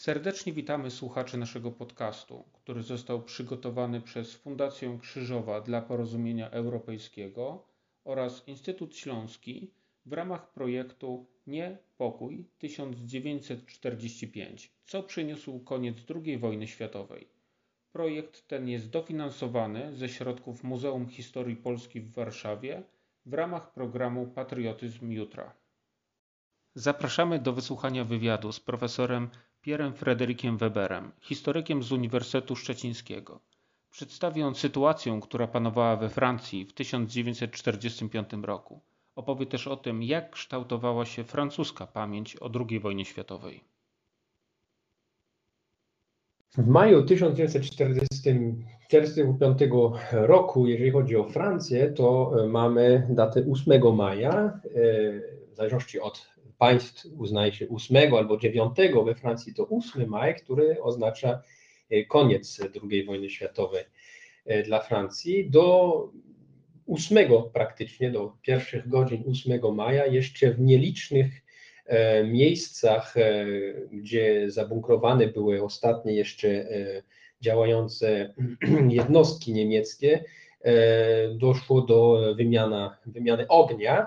Serdecznie witamy słuchaczy naszego podcastu, który został przygotowany przez Fundację Krzyżowa dla Porozumienia Europejskiego oraz Instytut Śląski w ramach projektu Nie Pokój 1945, co przyniósł koniec II wojny światowej. Projekt ten jest dofinansowany ze środków Muzeum Historii Polski w Warszawie w ramach programu Patriotyzm Jutra. Zapraszamy do wysłuchania wywiadu z profesorem Pierrem Frederikiem Weberem, historykiem z Uniwersytetu Szczecińskiego. Przedstawi on sytuację, która panowała we Francji w 1945 roku. Opowie też o tym, jak kształtowała się francuska pamięć o II wojnie światowej. W maju 1945 roku, jeżeli chodzi o Francję, to mamy datę 8 maja, w zależności od państw uznaje się 8 albo 9, we Francji to 8 maj, który oznacza e, koniec II wojny światowej e, dla Francji. Do 8 praktycznie, do pierwszych godzin 8 maja, jeszcze w nielicznych e, miejscach, gdzie zabunkrowane były ostatnie jeszcze działające jednostki niemieckie, doszło do wymiana, wymiany ognia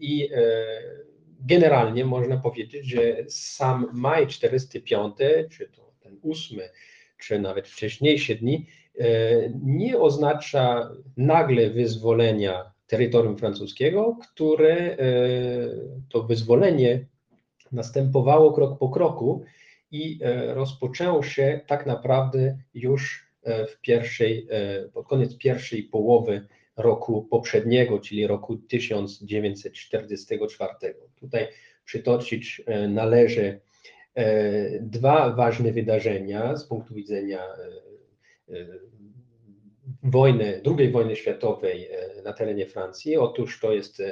i generalnie można powiedzieć, że sam maj 45, czy to ten 8, czy nawet wcześniejsze dni, e, nie oznacza nagle wyzwolenia terytorium francuskiego, które e, to wyzwolenie następowało krok po kroku i e, rozpoczęło się tak naprawdę już w pierwszej, pod koniec pierwszej połowy roku poprzedniego, czyli roku 1944. Tutaj przytoczyć e, należy e, dwa ważne wydarzenia z punktu widzenia e, wojny, II wojny światowej na terenie Francji. Otóż to jest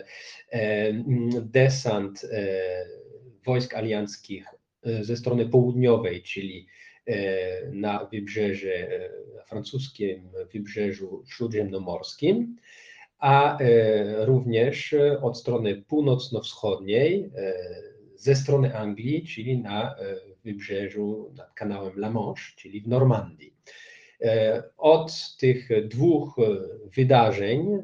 desant wojsk alianckich ze strony południowej, czyli na wybrzeże na francuskim wybrzeżu śródziemnomorskim, a e, również od strony północno-wschodniej e, ze strony Anglii, czyli na e, wybrzeżu nad kanałem La Manche, czyli w Normandii. Od tych dwóch wydarzeń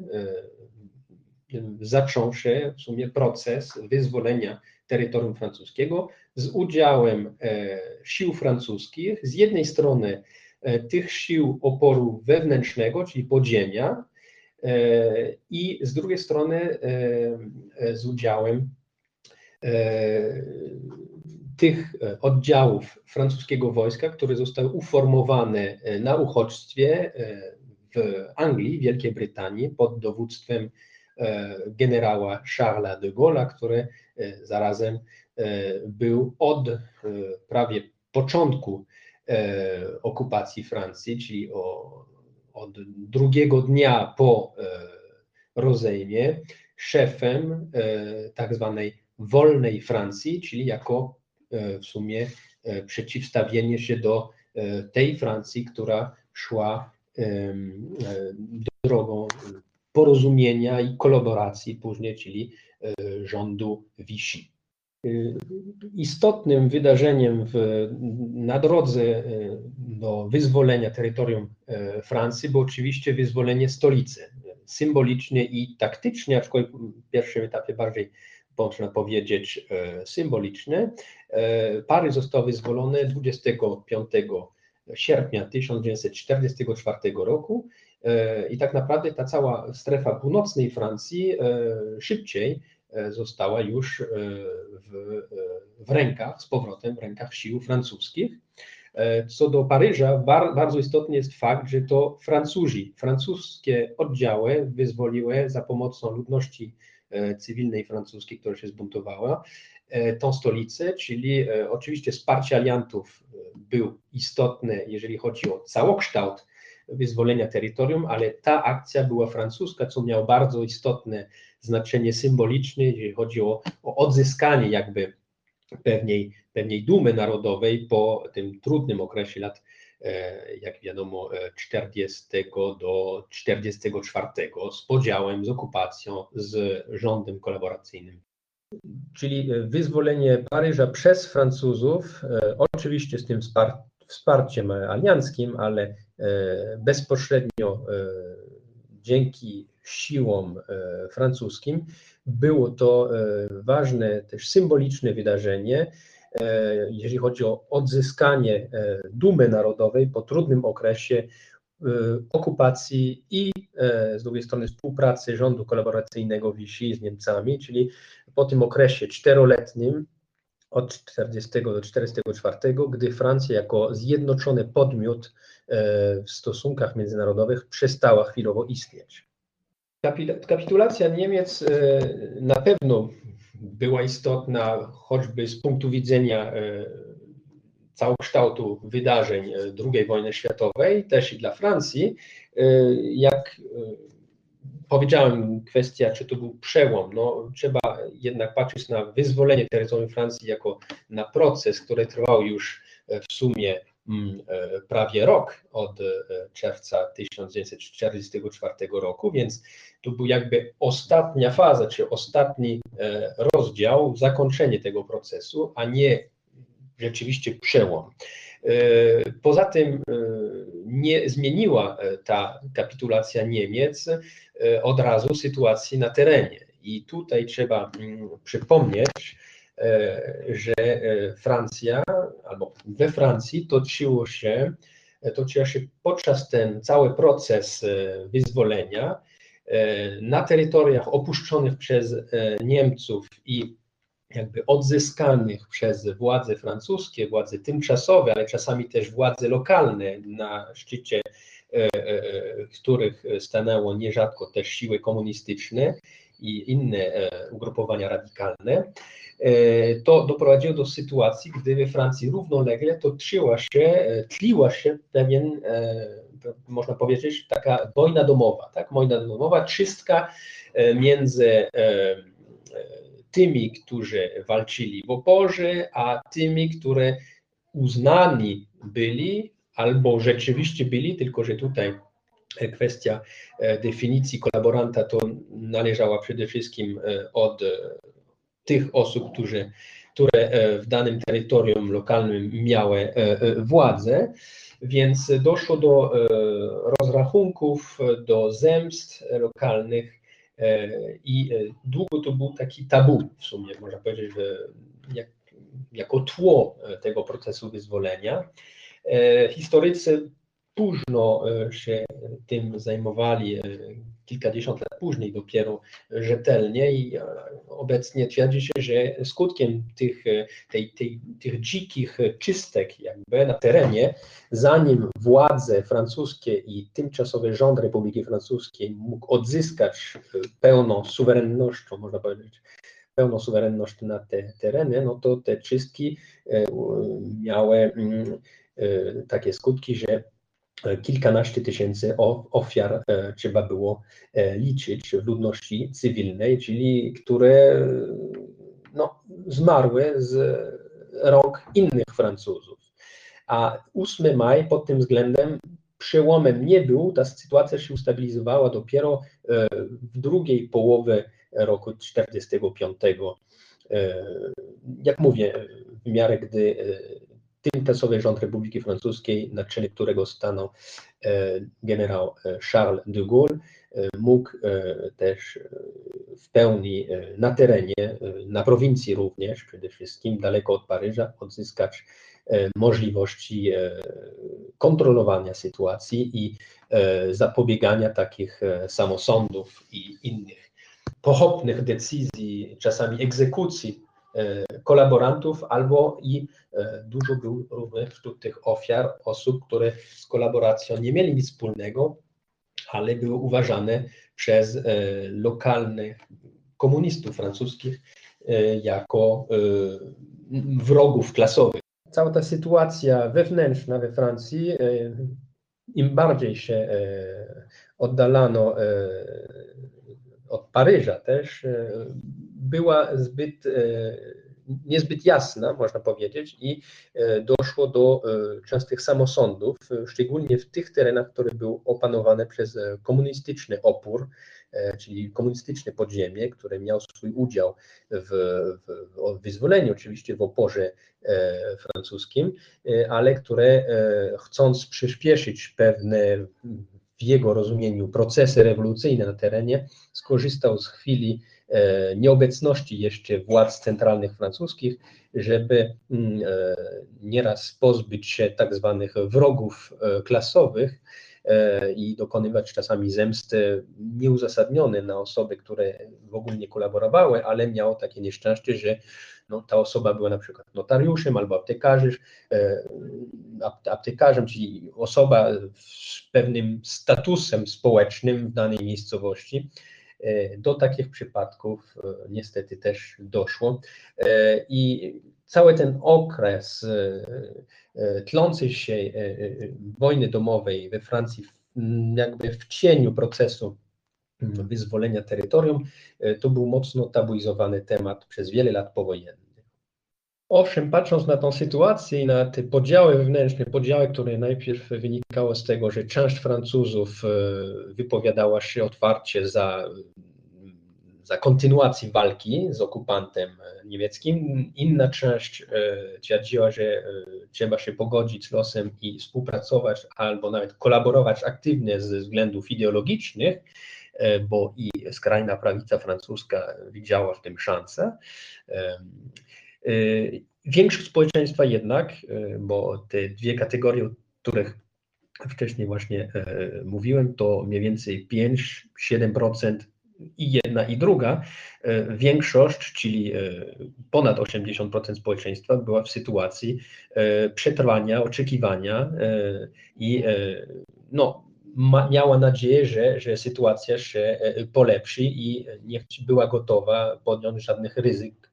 zaczął się w sumie proces wyzwolenia terytorium francuskiego z udziałem e, sił francuskich, z jednej strony e, tych sił oporu wewnętrznego, czyli podziemia, e, i z drugiej strony z udziałem tych oddziałów francuskiego wojska, które zostały uformowane na uchodźstwie w Anglii, Wielkiej Brytanii pod dowództwem generała Charlesa de Gaulle'a, który zarazem E, był od e, prawie początku e, okupacji Francji, czyli od drugiego dnia po rozejmie, szefem tak zwanej wolnej Francji, czyli jako w sumie przeciwstawienie się do tej Francji, która szła drogą porozumienia i kolaboracji później, czyli rządu Vichy. Y, istotnym wydarzeniem w, na drodze y, do wyzwolenia terytorium Francji było oczywiście wyzwolenie stolicy. Symbolicznie i taktycznie, aczkolwiek w pierwszym etapie bardziej można powiedzieć symboliczne. Paryż został wyzwolony 25 sierpnia 1944 roku i tak naprawdę ta cała strefa północnej Francji szybciej E, została już e, w, e, w rękach, z powrotem w rękach sił francuskich. Co do Paryża, bardzo istotny jest fakt, że to Francuzi, francuskie oddziały wyzwoliły za pomocą ludności cywilnej francuskiej, która się zbuntowała, tą stolicę, czyli oczywiście wsparcie aliantów był istotne, jeżeli chodzi o całokształt wyzwolenia terytorium, ale ta akcja była francuska, co miało bardzo istotne znaczenie symboliczne, jeżeli chodzi o, o odzyskanie jakby pewnej, pewnej dumy narodowej po tym trudnym okresie lat, e, jak wiadomo, 40 e, do 44 z podziałem, z okupacją, z rządem kolaboracyjnym. Czyli wyzwolenie Paryża przez Francuzów, oczywiście z tym wsparciem alianckim, ale bezpośrednio dzięki siłom francuskim. Było to ważne, też symboliczne wydarzenie, jeżeli chodzi o odzyskanie dumy narodowej po trudnym okresie okupacji i z drugiej strony współpracy rządu kolaboracyjnego Vichy z Niemcami, czyli po tym okresie czteroletnim od 40 do 44, gdy Francja jako zjednoczony podmiot w stosunkach międzynarodowych przestała chwilowo istnieć. Kapitulacja Niemiec na pewno była istotna, choćby z punktu widzenia całokształtu wydarzeń II wojny światowej, też i dla Francji. Jak powiedziałem, kwestia, czy to był przełom, no, trzeba jednak patrzeć na wyzwolenie terytorium Francji jako na proces, który trwał już w sumie prawie rok od czerwca 1944 roku, więc to był jakby ostatnia faza, czy ostatni rozdział, zakończenie tego procesu, a nie rzeczywiście przełom. Poza tym nie zmieniła ta kapitulacja Niemiec od razu sytuacji na terenie. I tutaj trzeba mm, przypomnieć, że Francja, albo we Francji toczyło się, toczyła się podczas ten cały proces wyzwolenia na terytoriach opuszczonych przez Niemców i jakby odzyskanych przez władze francuskie, władze tymczasowe, ale czasami też władze lokalne, na szczycie e, e, których stanęło nierzadko też siły komunistyczne i inne e, ugrupowania radykalne, to doprowadziło do sytuacji, gdy we Francji równolegle toczyła się, tliła się pewien, można powiedzieć, taka wojna domowa, tak? Wojna domowa, czystka między tymi, którzy walczyli w oporze, a tymi, które uznani byli albo rzeczywiście byli, tylko że tutaj kwestia e, definicji kolaboranta to należała przede wszystkim e, od e, tych osób, którzy, które w danym terytorium lokalnym miały władzę, więc doszło do rozrachunków, do zemst lokalnych I długo to był taki tabu w sumie, można powiedzieć, jak, jako tło tego procesu wyzwolenia. Historycy późno się tym zajmowali, kilkadziesiąt lat później dopiero rzetelnie i obecnie twierdzi się, że skutkiem tych, tej, tej, tych dzikich czystek jakby na terenie, zanim władze francuskie i tymczasowy rząd Republiki Francuskiej mógł odzyskać pełną suwerennością, można powiedzieć, pełną suwerenność na te tereny, no to te czystki miały mm, takie skutki, że kilkanaście tysięcy ofiar e, trzeba było e, liczyć w ludności cywilnej, czyli które no, zmarły z rąk innych Francuzów. A 8 maj pod tym względem przełomem nie był, ta sytuacja się ustabilizowała dopiero e, w drugiej połowie roku 1945. Jak mówię, w miarę gdy tymczasowy rząd Republiki Francuskiej, na czele którego stanął e, generał e, Charles de Gaulle, e, mógł też w pełni na terenie, na prowincji również, przede wszystkim daleko od Paryża, odzyskać możliwości kontrolowania sytuacji i zapobiegania takich samosądów i innych pochopnych decyzji, czasami egzekucji kolaborantów, albo i e, dużo było również wśród tych ofiar osób, które z kolaboracją nie mieli nic wspólnego, ale były uważane przez e, lokalnych komunistów francuskich jako wrogów klasowych. Cała ta sytuacja wewnętrzna we Francji, im bardziej się oddalano od Paryża też, była zbyt e, niezbyt jasna, można powiedzieć, i doszło do częstych samosądów, szczególnie w tych terenach, które były opanowane przez komunistyczny opór, czyli komunistyczne podziemie, które miał swój udział w, w, w wyzwoleniu, oczywiście w oporze francuskim, ale które chcąc przyspieszyć pewne w jego rozumieniu procesy rewolucyjne na terenie, skorzystał z chwili e, nieobecności jeszcze władz centralnych francuskich, żeby mm, e, nieraz pozbyć się tak zwanych wrogów e, klasowych i dokonywać czasami zemsty nieuzasadnione na osoby, które w ogóle nie kolaborowały, ale miało takie nieszczęście, że no, ta osoba była na przykład notariuszem albo aptekarzem, aptekarzem, czyli osoba z pewnym statusem społecznym w danej miejscowości. E, do takich przypadków e, niestety też doszło. E, I cały ten okres tlącej się wojny domowej we Francji, jakby w cieniu procesu wyzwolenia terytorium, to był mocno tabuizowany temat przez wiele lat powojennych. Owszem, patrząc na tą sytuację i na te podziały wewnętrzne, podziały, które najpierw wynikało z tego, że część Francuzów e, wypowiadała się otwarcie za, za kontynuację walki z okupantem niemieckim, inna część e, twierdziła, że e, trzeba się pogodzić z losem i współpracować albo nawet kolaborować aktywnie ze względów ideologicznych, bo i skrajna prawica francuska widziała w tym szansę. Y, większość społeczeństwa jednak, y, bo te dwie kategorie, o których wcześniej właśnie e, mówiłem, to mniej więcej 5-7% i jedna i druga, e, większość, czyli e, ponad 80% społeczeństwa była w sytuacji przetrwania, oczekiwania i no, miała nadzieję, że, że sytuacja się polepszy i nie była gotowa podjąć żadnych ryzyk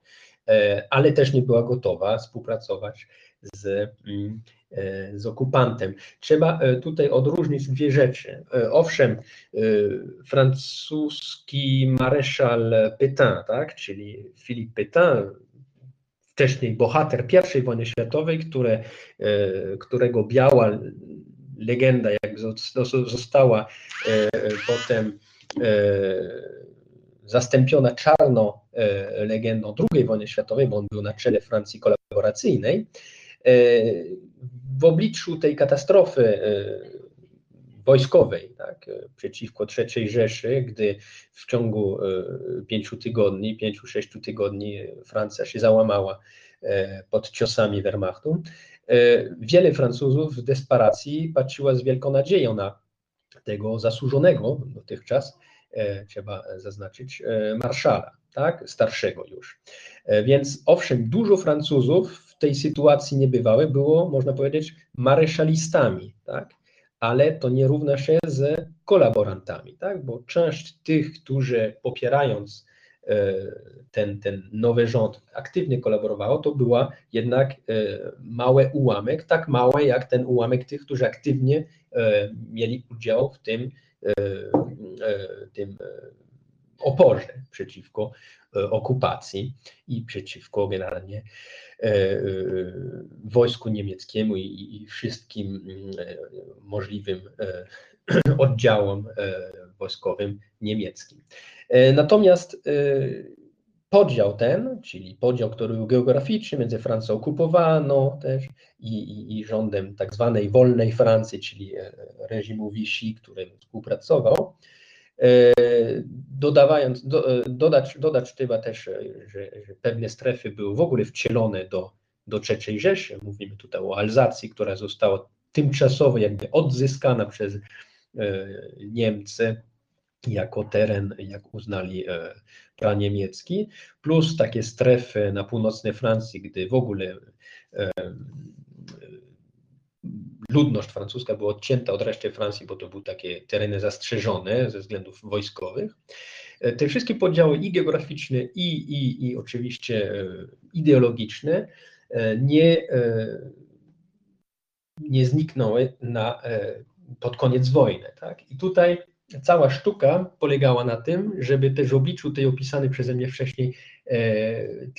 ale też nie była gotowa współpracować z, mm, e, z okupantem. Trzeba e, tutaj odróżnić dwie rzeczy. Owszem, francuski mareszal Pétain, tak, czyli Philippe Pétain, wcześniej bohater I wojny światowej, które, którego biała legenda, jak została potem zastąpiona czarną e, legendą II wojny światowej, bo on był na czele Francji kolaboracyjnej, e, w obliczu tej katastrofy e, wojskowej tak, przeciwko III Rzeszy, gdy w ciągu pięciu tygodni, pięciu, sześciu tygodni Francja się załamała pod ciosami Wehrmachtu, wiele Francuzów w desperacji patrzyła z wielką nadzieją na tego zasłużonego dotychczas trzeba zaznaczyć, e, marszala, tak, starszego już. E, więc owszem, dużo Francuzów w tej sytuacji niebywałej było, można powiedzieć, mareszalistami, tak, ale to nie równa się z kolaborantami, tak, bo część tych, którzy popierając ten, ten nowy rząd aktywnie kolaborowało, to była jednak mały ułamek, tak mały jak ten ułamek tych, którzy aktywnie mieli udział w tym E, e, tym e, oporze przeciwko okupacji i przeciwko generalnie wojsku niemieckiemu i wszystkim możliwym oddziałom wojskowym niemieckim. Natomiast podział ten, czyli podział, który był geograficzny między Francją okupowaną też i, i, i rządem tak zwanej wolnej Francji, czyli e, reżimu Vichy, który współpracował, e, dodawając, do, e, dodać, dodać trzeba też, że, że, pewne strefy były w ogóle wcielone do, do III Rzeszy. Mówimy tutaj o Alzacji, która została tymczasowo jakby odzyskana przez Niemcy jako teren, jak uznali praniemiecki, plus takie strefy na północnej Francji, gdy w ogóle ludność francuska była odcięta od reszty Francji, bo to były takie tereny zastrzeżone ze względów wojskowych. E, te wszystkie podziały i geograficzne, i, i, i oczywiście e, ideologiczne e, nie, nie zniknęły na, pod koniec wojny. Tak? I tutaj cała sztuka polegała na tym, żeby też w obliczu tej opisanej przeze mnie wcześniej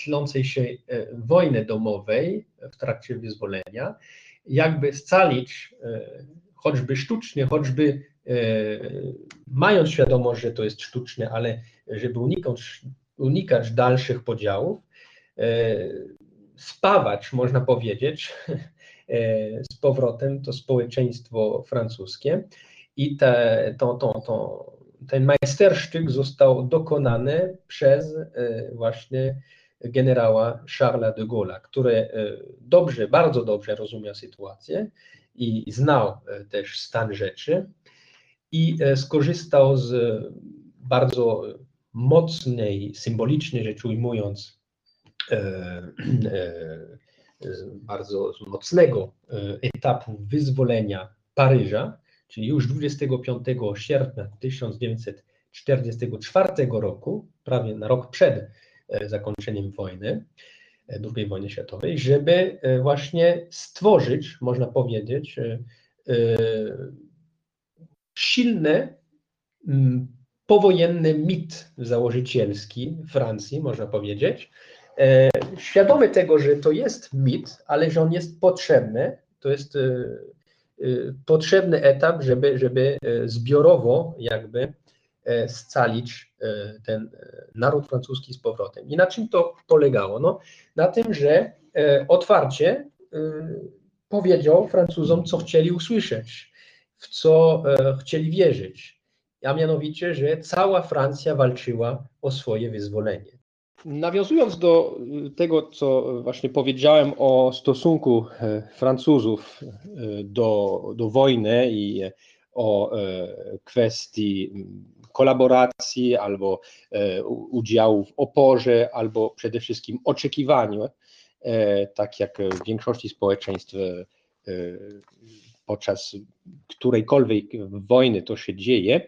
tlącej się wojny domowej w trakcie wyzwolenia, jakby scalić choćby sztucznie, choćby mając świadomość, że to jest sztuczne, ale żeby unikać, unikać dalszych podziałów, spawać, można powiedzieć, z powrotem to społeczeństwo francuskie i te, to, to, to, ten majstersztyk został dokonany przez właśnie generała Charlesa de Gaulle'a, który dobrze, bardzo dobrze rozumiał sytuację i znał też stan rzeczy i skorzystał z bardzo mocnej, symbolicznej rzecz ujmując, bardzo mocnego etapu wyzwolenia Paryża, czyli już 25 sierpnia 1944 roku, prawie na rok przed zakończeniem wojny, II wojny światowej, żeby właśnie stworzyć, można powiedzieć, silny, powojenny mit założycielski Francji, można powiedzieć, świadomy tego, że to jest mit, ale że on jest potrzebny, to jest potrzebny etap, żeby, żeby zbiorowo jakby scalić ten naród francuski z powrotem. I na czym to polegało? No, na tym, że otwarcie powiedział Francuzom, co chcieli usłyszeć, w co chcieli wierzyć, a mianowicie, że cała Francja walczyła o swoje wyzwolenie. Nawiązując do tego, co właśnie powiedziałem o stosunku Francuzów do, do wojny i o kwestii kolaboracji albo udziału w oporze, albo przede wszystkim oczekiwaniu, tak jak w większości społeczeństw podczas którejkolwiek wojny to się dzieje,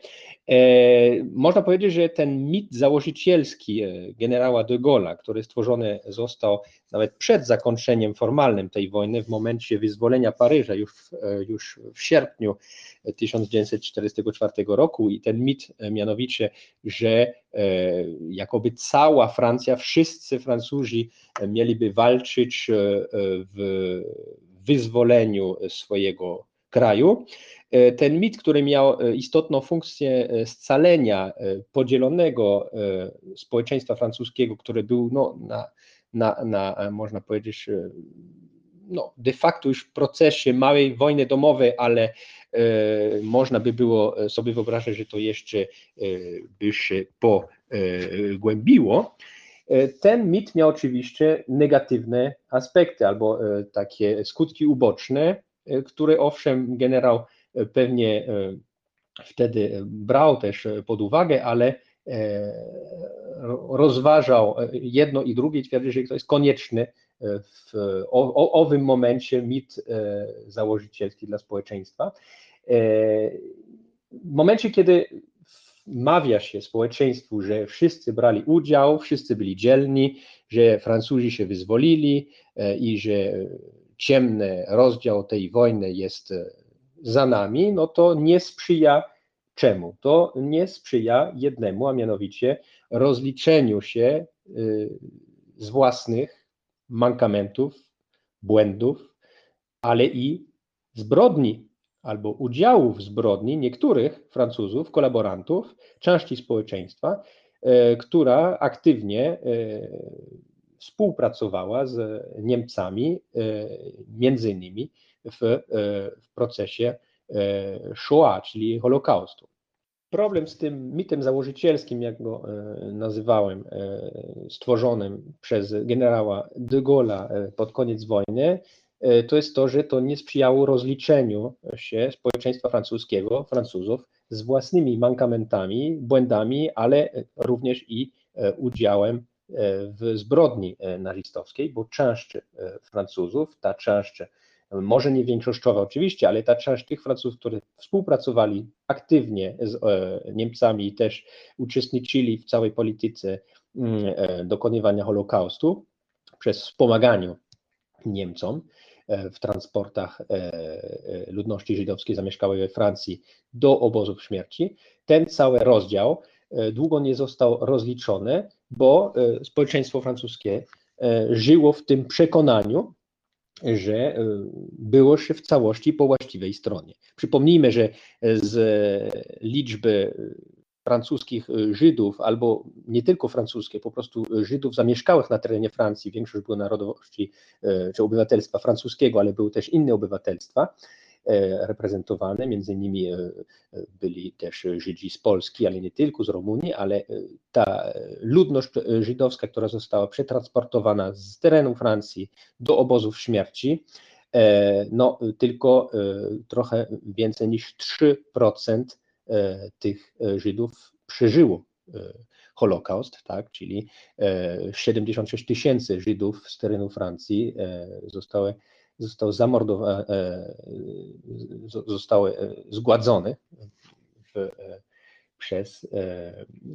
można powiedzieć, że ten mit założycielski generała de Gaulle'a, który stworzony został nawet przed zakończeniem formalnym tej wojny, w momencie wyzwolenia Paryża już, już w sierpniu 1944 roku. I ten mit mianowicie, że jakoby cała Francja, wszyscy Francuzi mieliby walczyć w wyzwoleniu swojego kraju. Ten mit, który miał istotną funkcję scalenia podzielonego społeczeństwa francuskiego, które był no, na, na, na, można powiedzieć, no, de facto już w procesie małej wojny domowej, ale można by było sobie wyobrazić, że to jeszcze by się pogłębiło. Ten mit miał oczywiście negatywne aspekty albo takie skutki uboczne, które owszem generał pewnie wtedy brał też pod uwagę, ale rozważał jedno i drugie, twierdzi, że to jest konieczny w o, owym momencie mit założycielski dla społeczeństwa. W momencie, kiedy mawia się społeczeństwu, że wszyscy brali udział, wszyscy byli dzielni, że Francuzi się wyzwolili i że ciemny rozdział tej wojny jest za nami, no to nie sprzyja czemu? To nie sprzyja jednemu, a mianowicie rozliczeniu się z własnych mankamentów, błędów, ale i zbrodni albo udziału w zbrodni niektórych Francuzów, kolaborantów, części społeczeństwa, która aktywnie współpracowała z Niemcami, między innymi w, w procesie Shoah, czyli Holokaustu. Problem z tym mitem założycielskim, jak go nazywałem, stworzonym przez generała de Gaulle'a pod koniec wojny, to jest to, że to nie sprzyjało rozliczeniu się społeczeństwa francuskiego, Francuzów z własnymi mankamentami, błędami, ale również i udziałem w zbrodni nazistowskiej, bo część Francuzów, ta część może nie większościowa oczywiście, ale ta część tych Francuzów, którzy współpracowali aktywnie z Niemcami i też uczestniczyli w całej polityce dokonywania Holokaustu przez wspomaganie Niemcom w transportach ludności żydowskiej zamieszkałej we Francji do obozów śmierci, ten cały rozdział długo nie został rozliczony, bo społeczeństwo francuskie żyło w tym przekonaniu, że było się w całości po właściwej stronie. Przypomnijmy, że z liczby francuskich y, Żydów, albo nie tylko francuskie, po prostu Żydów zamieszkałych na terenie Francji, większość była narodowości y, czy obywatelstwa francuskiego, ale były też inne obywatelstwa y, reprezentowane, między innymi byli też Żydzi z Polski, ale nie tylko z Rumunii, ale ta ludność żydowska, która została przetransportowana z terenu Francji do obozów śmierci, no tylko trochę więcej niż 3% E, tych e, Żydów przeżyło e, Holokaust, tak, czyli 76 tysięcy Żydów z terenu Francji zostały, zostały zamordowane, zostały zgładzone w, przez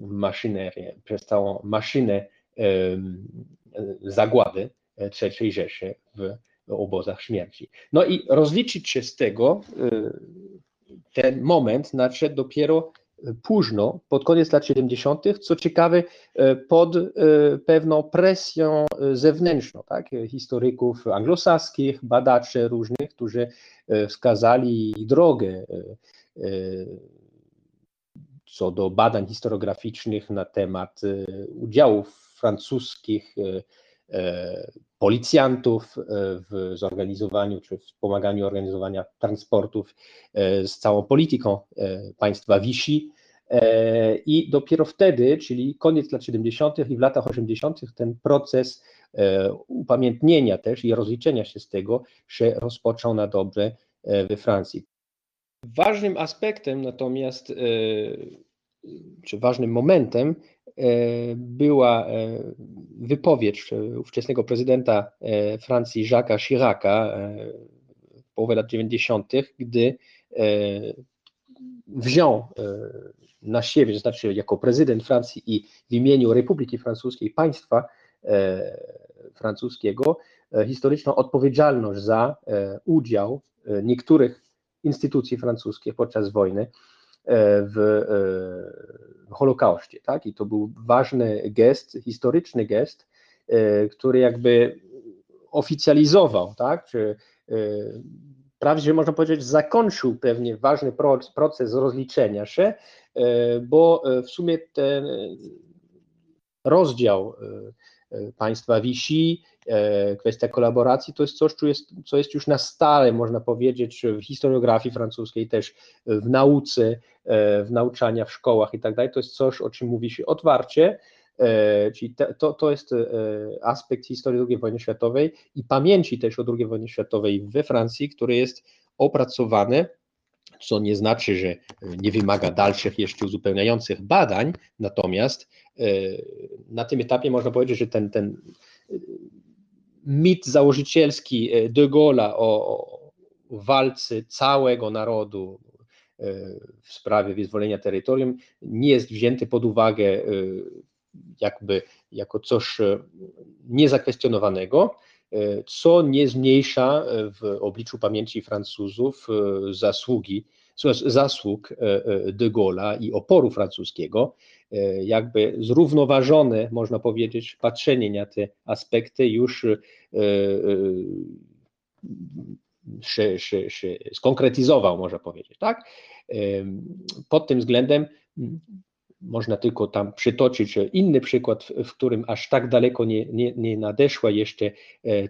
maszynerię, przez całą maszynę zagłady III Rzeszy w obozach śmierci. No i rozliczyć się z tego ten moment nadszedł dopiero e, późno, pod koniec lat 70., co ciekawe, e, pod e, pewną presją zewnętrzną, tak? historyków anglosaskich, badaczy różnych, którzy wskazali drogę co do badań historiograficznych na temat udziałów francuskich policjantów e, w zorganizowaniu czy wspomaganiu organizowania transportów e, z całą polityką e, państwa Vichy. I dopiero wtedy, czyli koniec lat 70. i w latach 80., ten proces upamiętnienia też i rozliczenia się z tego się rozpoczął na dobre we Francji. Ważnym aspektem natomiast, czy ważnym momentem E, była e, wypowiedź ówczesnego prezydenta e, Francji Jacques'a Chiraca w połowie lat 90., gdy wziął na siebie, to znaczy jako prezydent Francji i w imieniu Republiki Francuskiej, państwa francuskiego, historyczną odpowiedzialność za udział niektórych instytucji francuskich podczas wojny E, w, e, w Holokauście. Tak? I to był ważny gest, historyczny gest, e, który jakby oficjalizował, tak? czy prawie można powiedzieć, zakończył pewnie ważny proces rozliczenia się, bo w sumie ten rozdział państwa Vichy, E, kwestia kolaboracji to jest coś, co jest, co jest już na stale, można powiedzieć, w historiografii francuskiej, też w nauce, e, w nauczania w szkołach i tak dalej. To jest coś, o czym mówi się otwarcie, e, czyli to, to jest aspekt historii II wojny światowej i pamięci też o II wojnie światowej we Francji, który jest opracowany co nie znaczy, że nie wymaga dalszych jeszcze uzupełniających badań, natomiast na tym etapie można powiedzieć, że ten, ten mit założycielski e, de Gaulle'a o, walce całego narodu e, w sprawie wyzwolenia terytorium nie jest wzięty pod uwagę e, jakby jako coś niezakwestionowanego, co nie zmniejsza w obliczu pamięci Francuzów zasługi, zasług de Gaulle'a i oporu francuskiego, E, jakby zrównoważone, można powiedzieć, patrzenie na te aspekty już e, e, się, się, się skonkretyzował, można powiedzieć, tak? Pod tym względem można tylko tam przytoczyć inny przykład, w którym aż tak daleko nie, nie, nie nadeszła jeszcze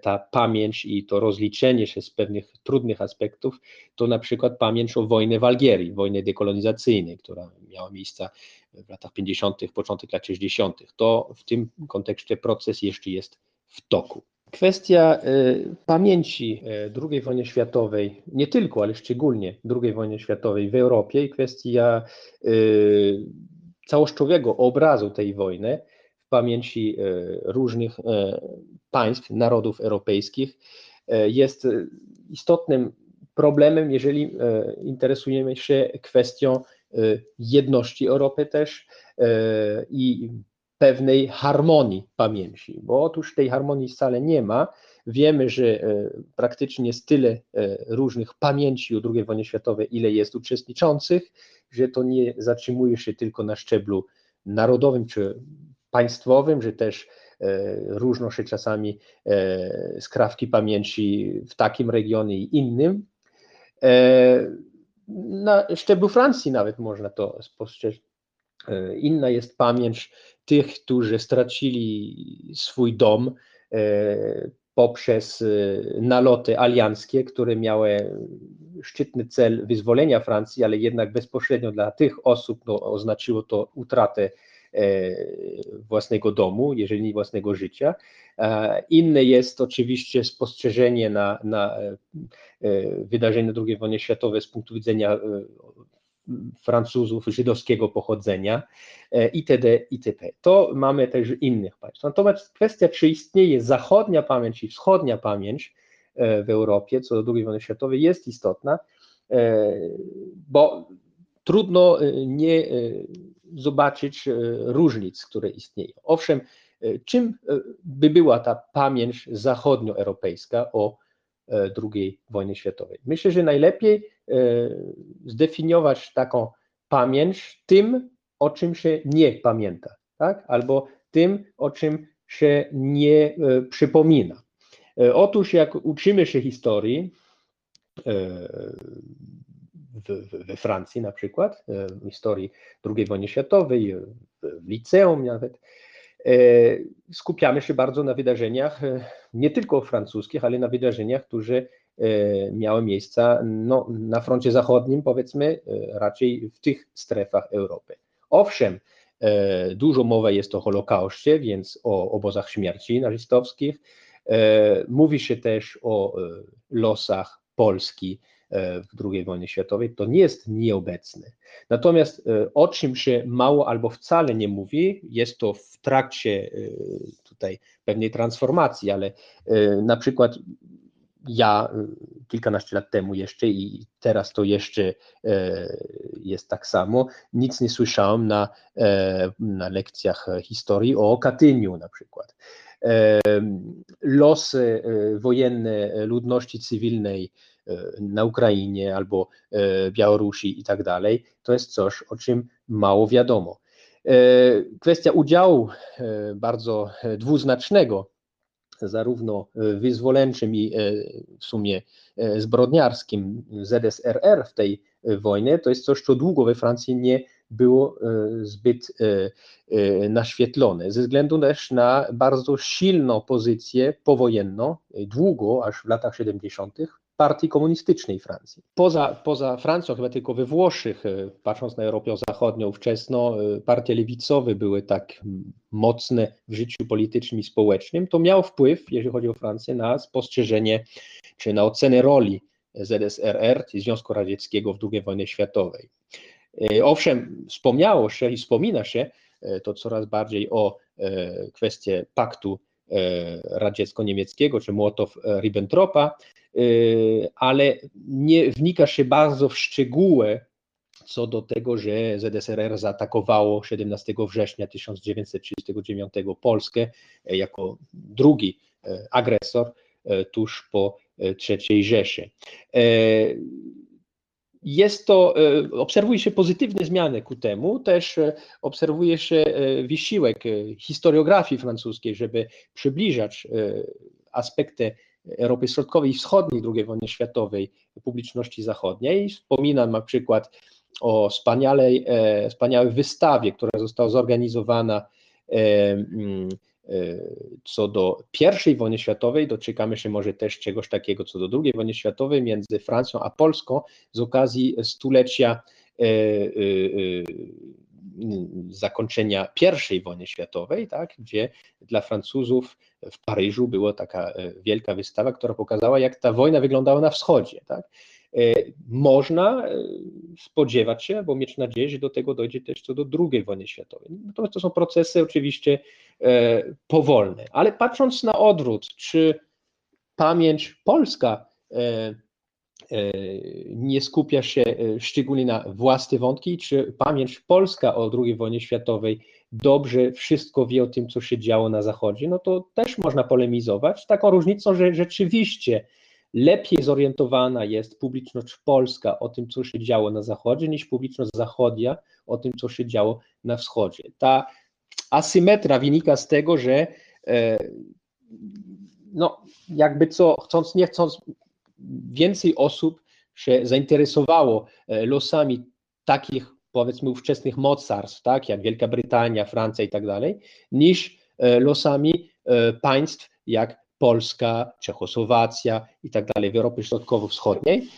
ta pamięć i to rozliczenie się z pewnych trudnych aspektów, to na przykład pamięć o wojnie w Algierii, wojnie dekolonizacyjnej, która miała miejsce w latach 50., początek lat 60. To w tym kontekście proces jeszcze jest w toku. Kwestia y, pamięci y, II wojny światowej, nie tylko, ale szczególnie II wojny światowej w Europie i kwestia y, całościowego obrazu tej wojny w pamięci różnych państw, narodów europejskich jest istotnym problemem, jeżeli interesujemy się kwestią jedności Europy też i pewnej harmonii pamięci, bo otóż tej harmonii wcale nie ma. Wiemy, że praktycznie jest tyle różnych pamięci o II wojnie światowej, ile jest uczestniczących, że to nie zatrzymuje się tylko na szczeblu narodowym czy państwowym, że też różnią się czasami skrawki pamięci w takim regionie i innym. Na szczeblu Francji nawet można to spostrzec. Inna jest pamięć tych, którzy stracili swój dom poprzez naloty alianckie, które miały szczytny cel wyzwolenia Francji, ale jednak bezpośrednio dla tych osób no, oznaczyło to utratę e, własnego domu, jeżeli nie własnego życia. Inne jest oczywiście spostrzeżenie na, na e, wydarzenia II wojny światowej z punktu widzenia e, Francuzów żydowskiego pochodzenia itd. itp. To mamy też innych państw. Natomiast kwestia, czy istnieje zachodnia pamięć i wschodnia pamięć, E, w Europie co do II wojny światowej jest istotna, e, bo trudno e, nie zobaczyć różnic, które istnieją. Owszem, czym by była ta pamięć zachodnioeuropejska o II wojnie światowej? Myślę, że najlepiej zdefiniować taką pamięć tym, o czym się nie pamięta, tak? albo tym, o czym się nie przypomina. E, otóż jak uczymy się historii, e, we Francji na przykład, e, historii II wojny światowej, w liceum nawet, skupiamy się bardzo na wydarzeniach nie tylko francuskich, ale na wydarzeniach, które miały miejsce no, na froncie zachodnim, powiedzmy, raczej w tych strefach Europy. Owszem, dużo mowa jest o Holokauście, więc o obozach śmierci nazistowskich, E, mówi się też o e, losach Polski e, w II wojnie światowej, to nie jest nieobecne. Natomiast o czym się mało albo wcale nie mówi, jest to w trakcie tutaj pewnej transformacji, ale na przykład ja kilkanaście lat temu jeszcze i teraz to jeszcze jest tak samo, nic nie słyszałem na, na lekcjach historii o Katyniu na przykład losy e, wojenne ludności cywilnej e, na Ukrainie albo e, Białorusi i tak dalej, to jest coś, o czym mało wiadomo. Kwestia udziału bardzo dwuznacznego, zarówno wyzwoleńczym i w sumie zbrodniarskim ZSRR w tej wojnie, to jest coś, co długo we Francji nie było e, zbyt e, e, naświetlone, ze względu też na bardzo silną pozycję powojenną, długo, aż w latach 70., partii komunistycznej Francji. Poza, poza Francją, chyba tylko we Włoszech, patrząc na Europę Zachodnią wczesno, partie lewicowe były tak mocne w życiu politycznym i społecznym, to miało wpływ, jeżeli chodzi o Francję, na spostrzeżenie czy na ocenę roli ZSRR, czyli Związku Radzieckiego w II wojnie światowej. E, owszem, wspomniało się i wspomina się e, to coraz bardziej o e, kwestię paktu radziecko-niemieckiego czy Mołotow-Ribbentropa, ale nie wnika się bardzo w szczegóły co do tego, że ZSRR zaatakowało 17 września 1939 Polskę jako drugi agresor tuż po III Rzeszy. Jest to, e, obserwuje się pozytywne zmiany ku temu, też e, obserwuje się e, wysiłek historiografii francuskiej, żeby przybliżać aspekty Europy Środkowej i Wschodniej II wojny światowej publiczności zachodniej. Wspominam na przykład o wspaniałej, wspaniałej wystawie, która została zorganizowana E, co do I wojny światowej, doczekamy się może też czegoś takiego co do II wojny światowej między Francją a Polską z okazji stulecia e, e, zakończenia I wojny światowej, tak, gdzie dla Francuzów w Paryżu była taka wielka wystawa, która pokazała, jak ta wojna wyglądała na wschodzie. Tak. Można spodziewać się, albo mieć nadzieję, że do tego dojdzie też co do II wojny światowej. Natomiast to są procesy oczywiście E, powolne. Ale patrząc na odwrót, czy pamięć polska e, e, nie skupia się szczególnie na własne wątki, czy pamięć polska o II wojnie światowej dobrze wszystko wie o tym, co się działo na Zachodzie, no to też można polemizować. Taką różnicą, że rzeczywiście lepiej zorientowana jest publiczność polska o tym, co się działo na zachodzie, niż publiczność zachodnia o tym, co się działo na wschodzie. Ta asymetria wynika z tego, że e, no, jakby co, chcąc nie chcąc, więcej osób się zainteresowało e, losami takich, powiedzmy, ówczesnych mocarstw, tak, jak Wielka Brytania, Francja i tak dalej, niż e, losami państw jak Polska, Czechosłowacja i tak dalej w Europie Środkowo-Wschodniej,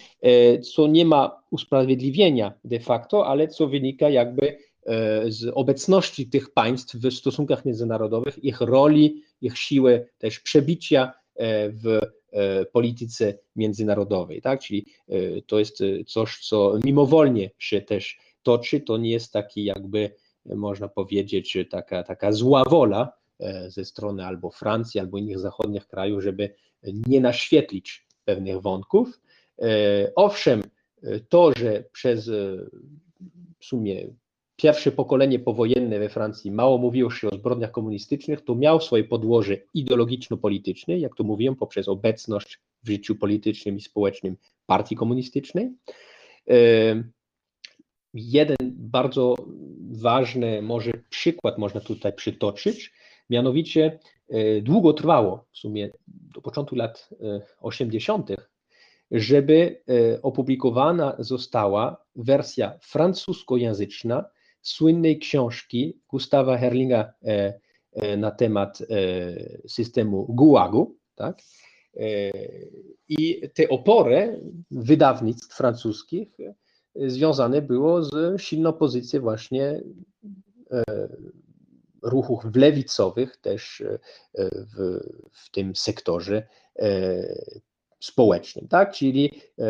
co nie ma usprawiedliwienia de facto, ale co wynika jakby E, z obecności tych państw w stosunkach międzynarodowych, ich roli, ich siły też przebicia e, w e, polityce międzynarodowej, tak? Czyli to jest coś, co mimowolnie się też toczy, to nie jest taki jakby, można powiedzieć, taka, taka zła wola ze strony albo Francji, albo innych zachodnich krajów, żeby nie naświetlić pewnych wątków. Owszem, to, że przez w sumie pierwsze pokolenie powojenne we Francji mało mówiło się o zbrodniach komunistycznych, to miał swoje podłoże ideologiczno-polityczne, jak to mówiłem, poprzez obecność w życiu politycznym i społecznym partii komunistycznej. Jeden bardzo ważny może przykład można tutaj przytoczyć, mianowicie e, długo trwało, w sumie do początku lat 80., e, żeby e, opublikowana została wersja francuskojęzyczna słynnej książki Gustawa Herlinga e, e, na temat e, systemu Gułagu, tak? I te opory wydawnictw francuskich związane było z silną pozycją właśnie ruchów lewicowych też w, w tym sektorze społecznym, tak? Czyli e,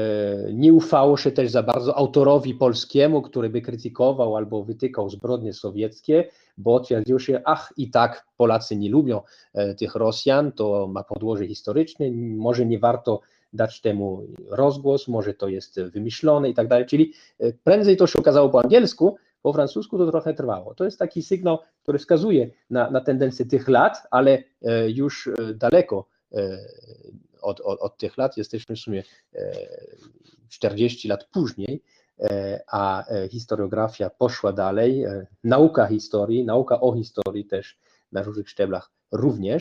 nie ufało się też za bardzo autorowi polskiemu, który by krytykował albo wytykał zbrodnie sowieckie, bo twierdził się, ach i tak Polacy nie lubią e, tych Rosjan, to ma podłoże historyczne, może nie warto dać temu rozgłos, może to jest wymyślone i tak dalej, czyli e, prędzej to się okazało po angielsku, po francusku to trochę trwało. To jest taki sygnał, który wskazuje na, na tendencję tych lat, ale już daleko od, od, od tych lat, jesteśmy w sumie 40 e, lat później, e, a e, historiografia poszła dalej, nauka historii, nauka o historii też na różnych szczeblach również.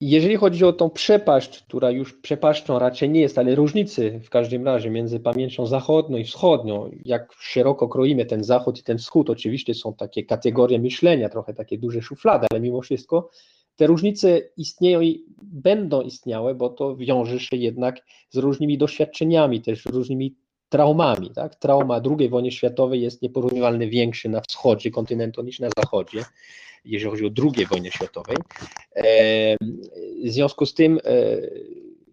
Jeżeli chodzi o tą przepaść, która już przepaścią raczej nie jest, ale różnicy w każdym razie między pamięcią zachodnią i wschodnią, jak szeroko kroimy ten zachód i ten wschód, oczywiście są takie kategorie myślenia, trochę takie duże szuflady, ale mimo wszystko te różnice istnieją i będą istniały, bo to wiąże się jednak z różnymi doświadczeniami, też różnymi traumami. Tak? Trauma II wojny światowej jest nieporównywalnie większy na wschodzie kontynentu niż na zachodzie, jeżeli chodzi o II wojnę światowej. W związku z tym e,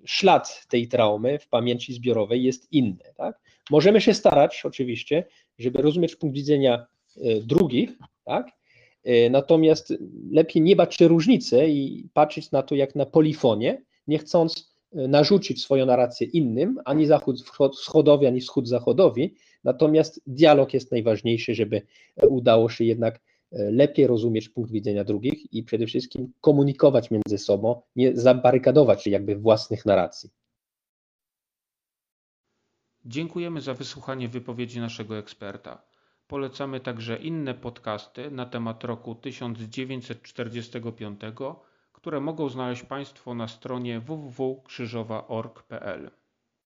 ślad tej traumy w pamięci zbiorowej jest inny. Tak? Możemy się starać oczywiście, żeby rozumieć punkt widzenia e, drugich, tak? E, natomiast lepiej nie bać się różnicy i patrzeć na to jak na polifonie, nie chcąc e, narzucić swoją narrację innym, ani zachód wschodowi, ani wschód zachodowi. Natomiast dialog jest najważniejszy, żeby e, udało się jednak lepiej rozumieć punkt widzenia drugich i przede wszystkim komunikować między sobą, nie zabarykadować się jakby własnych narracji. Dziękujemy za wysłuchanie wypowiedzi naszego eksperta. Polecamy także inne podcasty na temat roku 1945, które mogą znaleźć Państwo na stronie www.krzyżowa.org.pl.